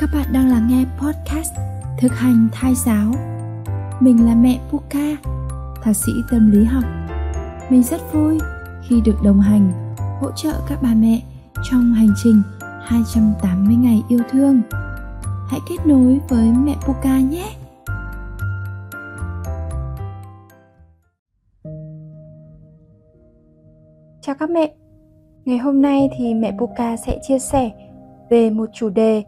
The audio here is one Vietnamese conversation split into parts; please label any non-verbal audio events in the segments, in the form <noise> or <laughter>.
Các bạn đang lắng nghe podcast Thực hành thai giáo. Mình là mẹ Puka, thạc sĩ tâm lý học. Mình rất vui khi được đồng hành, hỗ trợ các bà mẹ trong hành trình 280 ngày yêu thương. Hãy kết nối với mẹ Puka nhé! Chào các mẹ, ngày hôm nay thì mẹ Puka sẽ chia sẻ về một chủ đề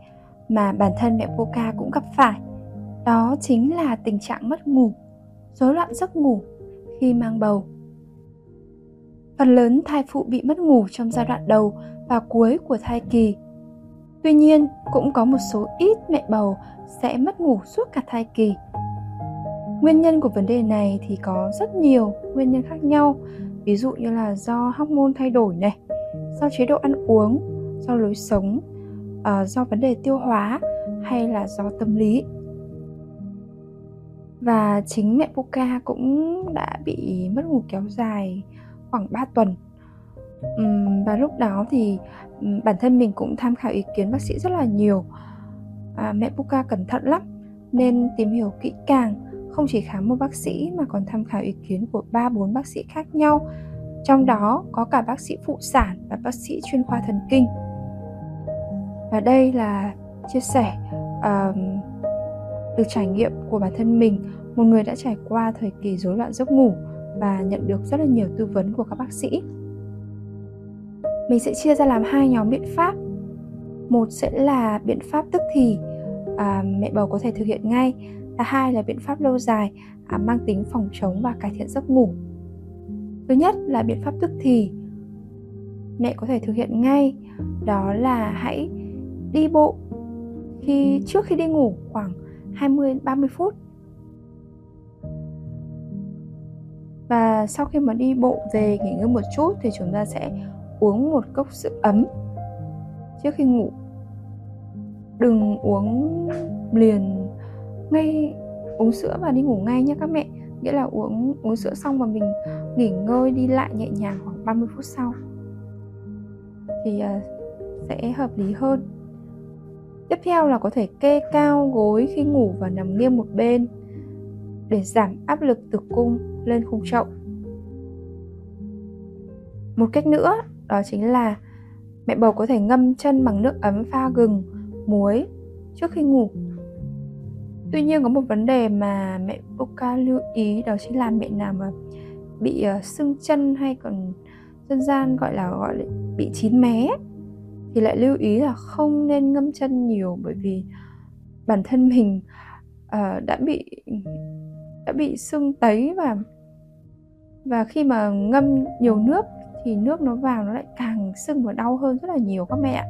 mà bản thân mẹ Poca cũng gặp phải. Đó chính là tình trạng mất ngủ, rối loạn giấc ngủ khi mang bầu. Phần lớn thai phụ bị mất ngủ trong giai đoạn đầu và cuối của thai kỳ. Tuy nhiên, cũng có một số ít mẹ bầu sẽ mất ngủ suốt cả thai kỳ. Nguyên nhân của vấn đề này thì có rất nhiều nguyên nhân khác nhau, ví dụ như là do hormone thay đổi này, do chế độ ăn uống, do lối sống, uh, do vấn đề tiêu hóa hay là do tâm lý. Và chính mẹ Puka cũng đã bị mất ngủ kéo dài khoảng 3 tuần. Và lúc đó thì um, bản thân mình cũng tham khảo ý kiến bác sĩ rất là nhiều. À, mẹ Puka cẩn thận lắm nên tìm hiểu kỹ càng không chỉ khám một bác sĩ mà còn tham khảo ý kiến của ba bốn bác sĩ khác nhau. Trong đó có cả bác sĩ phụ sản và bác sĩ chuyên khoa thần kinh và đây là chia sẻ uh, từ trải nghiệm của bản thân mình một người đã trải qua thời kỳ rối loạn giấc ngủ và nhận được rất là nhiều tư vấn của các bác sĩ. Mình sẽ chia ra làm hai nhóm biện pháp. Một sẽ là biện pháp tức thì à, mẹ bầu có thể thực hiện ngay. Và hai là biện pháp lâu dài à, mang tính phòng chống và cải thiện giấc ngủ. Thứ nhất là biện pháp tức thì mẹ có thể thực hiện ngay đó là hãy đi bộ khi trước khi đi ngủ khoảng 20 30 phút. Và sau khi mà đi bộ về nghỉ ngơi một chút thì chúng ta sẽ uống một cốc sữa ấm trước khi ngủ. Đừng uống liền ngay uống sữa và đi ngủ ngay nhé các mẹ. Nghĩa là uống uống sữa xong và mình nghỉ ngơi đi lại nhẹ nhàng khoảng 30 phút sau. Thì uh, sẽ hợp lý hơn Tiếp theo là có thể kê cao gối khi ngủ và nằm nghiêng một bên để giảm áp lực tử cung lên khung chậu. Một cách nữa đó chính là mẹ bầu có thể ngâm chân bằng nước ấm pha gừng, muối trước khi ngủ. Tuy nhiên có một vấn đề mà mẹ Boca lưu ý đó chính là mẹ nào mà bị uh, sưng chân hay còn dân gian gọi là gọi là bị chín mé thì lại lưu ý là không nên ngâm chân nhiều bởi vì bản thân mình uh, đã bị đã bị sưng tấy và và khi mà ngâm nhiều nước thì nước nó vào nó lại càng sưng và đau hơn rất là nhiều các mẹ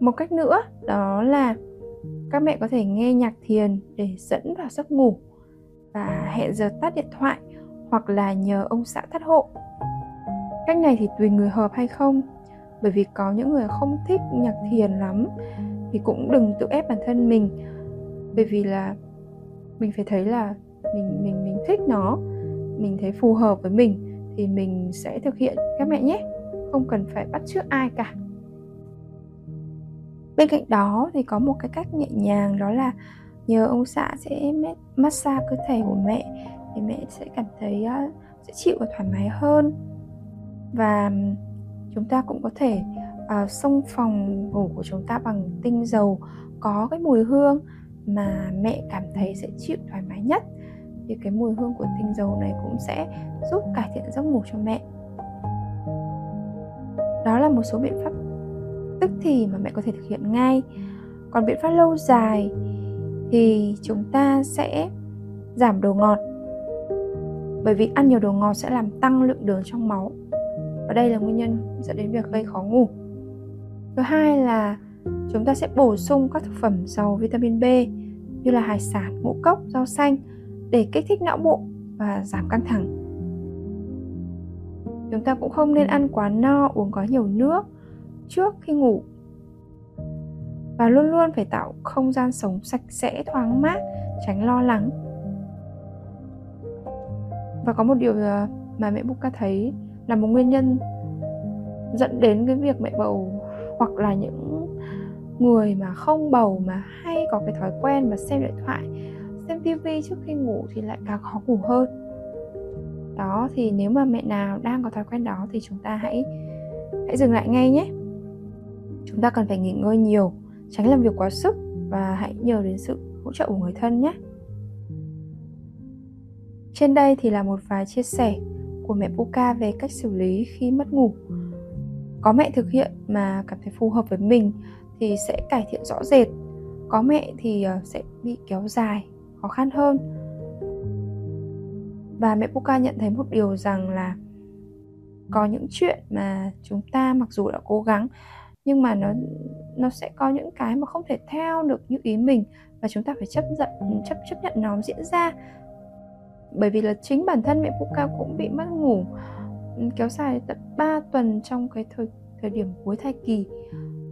một cách nữa đó là các mẹ có thể nghe nhạc thiền để dẫn vào giấc ngủ và hẹn giờ tắt điện thoại hoặc là nhờ ông xã tắt hộ cách này thì tùy người hợp hay không. Bởi vì có những người không thích nhạc thiền lắm, thì cũng đừng tự ép bản thân mình. Bởi vì là mình phải thấy là mình mình mình thích nó, mình thấy phù hợp với mình thì mình sẽ thực hiện. Các mẹ nhé, không cần phải bắt chước ai cả. Bên cạnh đó thì có một cái cách nhẹ nhàng, đó là nhờ ông xã sẽ massage cơ thể của mẹ thì mẹ sẽ cảm thấy à, sẽ chịu và thoải mái hơn và chúng ta cũng có thể uh, xông phòng ngủ của chúng ta bằng tinh dầu có cái mùi hương mà mẹ cảm thấy sẽ chịu thoải mái nhất. Thì cái mùi hương của tinh dầu này cũng sẽ giúp cải thiện giấc ngủ cho mẹ. Đó là một số biện pháp tức thì mà mẹ có thể thực hiện ngay. Còn biện pháp lâu dài thì chúng ta sẽ giảm đồ ngọt. Bởi vì ăn nhiều đồ ngọt sẽ làm tăng lượng đường trong máu và đây là nguyên nhân dẫn đến việc gây khó ngủ thứ hai là chúng ta sẽ bổ sung các thực phẩm giàu vitamin B như là hải sản, ngũ cốc, rau xanh để kích thích não bộ và giảm căng thẳng. Chúng ta cũng không nên ăn quá no, uống quá nhiều nước trước khi ngủ. Và luôn luôn phải tạo không gian sống sạch sẽ, thoáng mát, tránh lo lắng. Và có một điều ờ, mà mẹ Buka thấy là một nguyên nhân dẫn đến cái việc mẹ bầu, hoặc là những người mà không bầu mà hay có cái thói quen mà xem điện thoại, xem tivi trước khi ngủ thì lại càng khó ngủ hơn. Đó, thì nếu mà mẹ nào đang có thói quen đó thì chúng ta hãy hãy dừng lại ngay nhé. Chúng ta cần phải nghỉ ngơi nhiều, tránh làm việc quá sức và hãy nhờ đến sự hỗ trợ của người thân nhé. Trên đây thì là một vài chia sẻ của mẹ Puka về cách xử lý khi mất ngủ. Có mẹ thực hiện mà cảm thấy phù hợp với mình thì sẽ cải thiện rõ rệt. Có mẹ thì ờ, sẽ bị kéo dài, khó khăn hơn. Và mẹ Puka nhận thấy một điều rằng là có những chuyện mà chúng ta mặc dù đã cố gắng nhưng mà nó nó sẽ có những cái mà không thể theo được như ý mình và chúng ta phải chấp nhận chấp chấp nhận nó diễn ra bởi vì là chính bản thân mẹ Puka cũng bị mất ngủ ừ, kéo dài tận 3 tuần trong cái thời thời điểm cuối thai kỳ.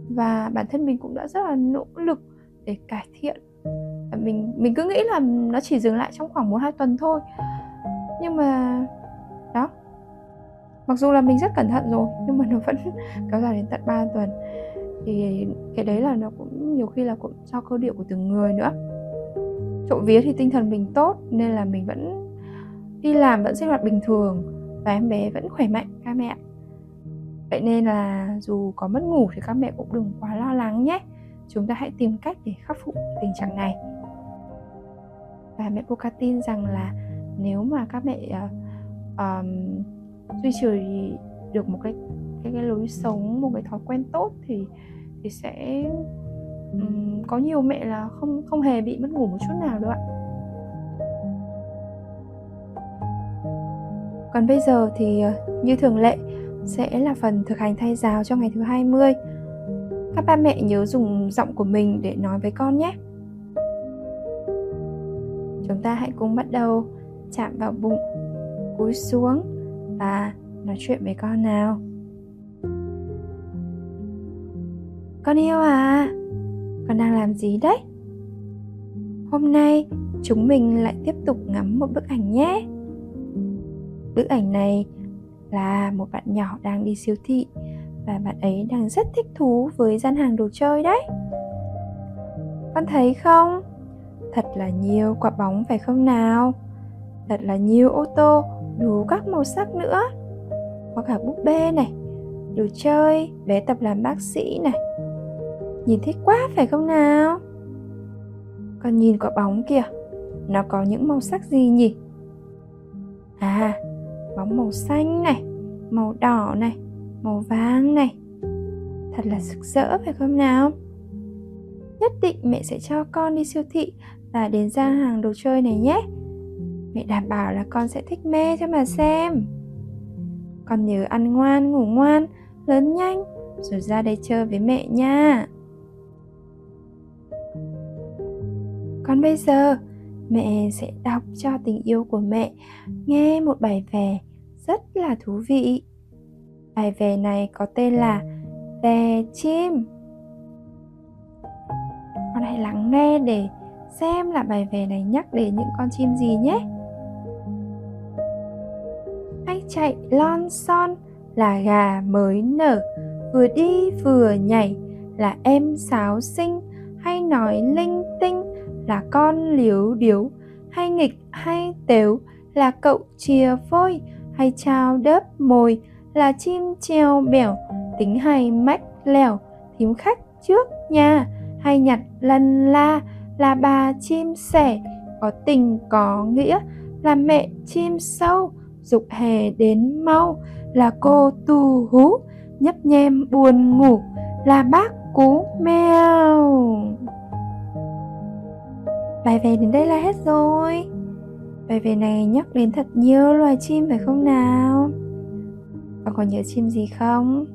Và bản thân mình cũng đã rất là nỗ lực để cải thiện. Mình mình cứ nghĩ là nó chỉ dừng lại trong khoảng một hai tuần thôi. Nhưng mà, đó. Mặc dù là mình rất cẩn thận rồi, nhưng mà nó vẫn <laughs> kéo dài đến tận 3 tuần. Thì cái đấy là nó cũng nhiều khi là cũng do cơ địa của từng người nữa. Trộm vía thì tinh thần mình tốt, nên là mình vẫn đi làm vẫn sinh hoạt bình thường và em bé vẫn khỏe mạnh các mẹ vậy nên là dù có mất ngủ thì các mẹ cũng đừng quá lo lắng nhé. Chúng ta hãy tìm cách để khắc phục tình trạng này. Và mẹ Boca tin rằng là nếu mà các mẹ uh, um, duy trì được một cái cái cái lối sống một cái thói quen tốt thì thì sẽ um, có nhiều mẹ là không không hề bị mất ngủ một chút nào đâu ạ. Còn bây giờ thì ờ, như thường lệ sẽ là phần thực hành thay giáo cho ngày thứ 20. Các ba mẹ nhớ dùng giọng của mình để nói với con nhé. Chúng ta hãy cùng bắt đầu chạm vào bụng, cúi xuống và nói chuyện với con nào. Con yêu à, con đang làm gì đấy? Hôm nay chúng mình lại tiếp tục ngắm một bức ảnh nhé. Bức ảnh này là một bạn nhỏ đang đi siêu thị và bạn ấy đang rất thích thú với gian hàng đồ chơi đấy. Con thấy không? Thật là nhiều quả bóng phải không nào? Thật là nhiều ô tô đủ các màu sắc nữa. Có cả búp bê này, đồ chơi, bé tập làm bác sĩ này. Nhìn thích quá phải không nào? Con nhìn quả bóng kìa, nó có những màu sắc gì nhỉ? À, bóng màu xanh này, màu đỏ này, màu vàng này. Thật là rực rỡ, phải không nào? Nhất định mẹ sẽ cho con đi siêu thị và đến gian hàng đồ chơi này nhé. Mẹ đảm bảo là con sẽ thích mê cho mà xem. Con nhớ ăn ngoan, ngủ ngoan, lớn nhanh, rồi ra đây chơi với mẹ nha. Còn bây giờ, mẹ sẽ đọc cho tình yêu của mẹ, nghe một bài về rất là thú vị. Bài về này có tên là về chim. Con hãy lắng nghe để xem là bài về này nhắc đến những con chim gì nhé. Anh chạy lon son là gà mới nở, vừa đi vừa nhảy, là em sáo sinh hay nói linh tinh, là con liếu điếu hay nghịch hay tếu, là cậu chìa vôi hay trao đớp mồi là chim treo bẻo, tính hay mách lèo thím khách trước nhà, hay nhặt lần la là bà chim sẻ, có tình có nghĩa là mẹ chim sâu, dục hè đến mau là cô tu hú, nhấp nhem buồn ngủ là bác cú mèo. Bài về đến đây là hết rồi bài về này nhắc đến thật nhiều loài chim phải không nào? Bạn còn nhớ chim gì không?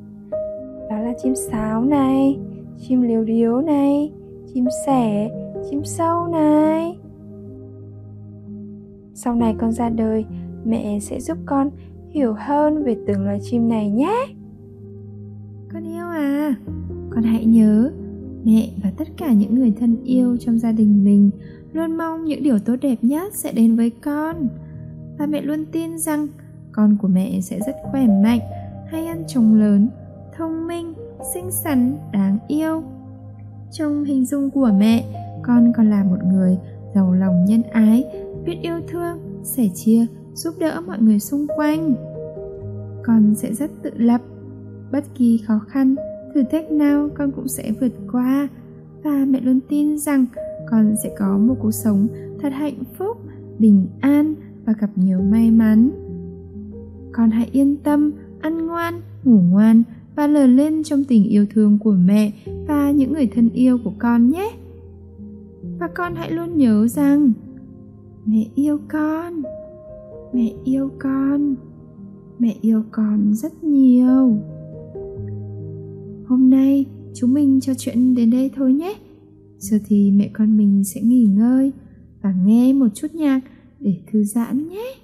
Đó là chim sáo này, chim liều điếu này, chim sẻ, chim sâu này. Sau này con ra đời, mẹ sẽ giúp con hiểu hơn về từng loài chim này nhé. Con yêu à con hãy nhớ mẹ và tất cả những người thân yêu trong gia đình mình. Luôn mong những điều tốt đẹp nhất sẽ đến với con. Và mẹ luôn tin rằng con của mẹ sẽ rất khỏe mạnh, hay ăn chồng lớn, thông minh, xinh xắn, đáng yêu. Trong hình dung của mẹ, con còn là một người giàu lòng nhân ái, biết yêu thương, sẻ chia, giúp đỡ mọi người xung quanh. Con sẽ rất tự lập, bất kỳ khó khăn thử thách nào, con cũng sẽ vượt qua. Và mẹ luôn tin rằng con sẽ có một cuộc sống thật hạnh phúc, bình an và gặp nhiều may mắn. Con hãy yên tâm, ăn ngoan, ngủ ngoan và lớn lên trong tình yêu thương của mẹ và những người thân yêu của con nhé. Và con hãy luôn nhớ rằng, mẹ yêu con, mẹ yêu con, mẹ yêu con rất nhiều hôm nay, chúng mình cho chuyện đến đây thôi nhé. Giờ thì mẹ con mình sẽ nghỉ ngơi và nghe một chút nhạc để thư giãn nhé.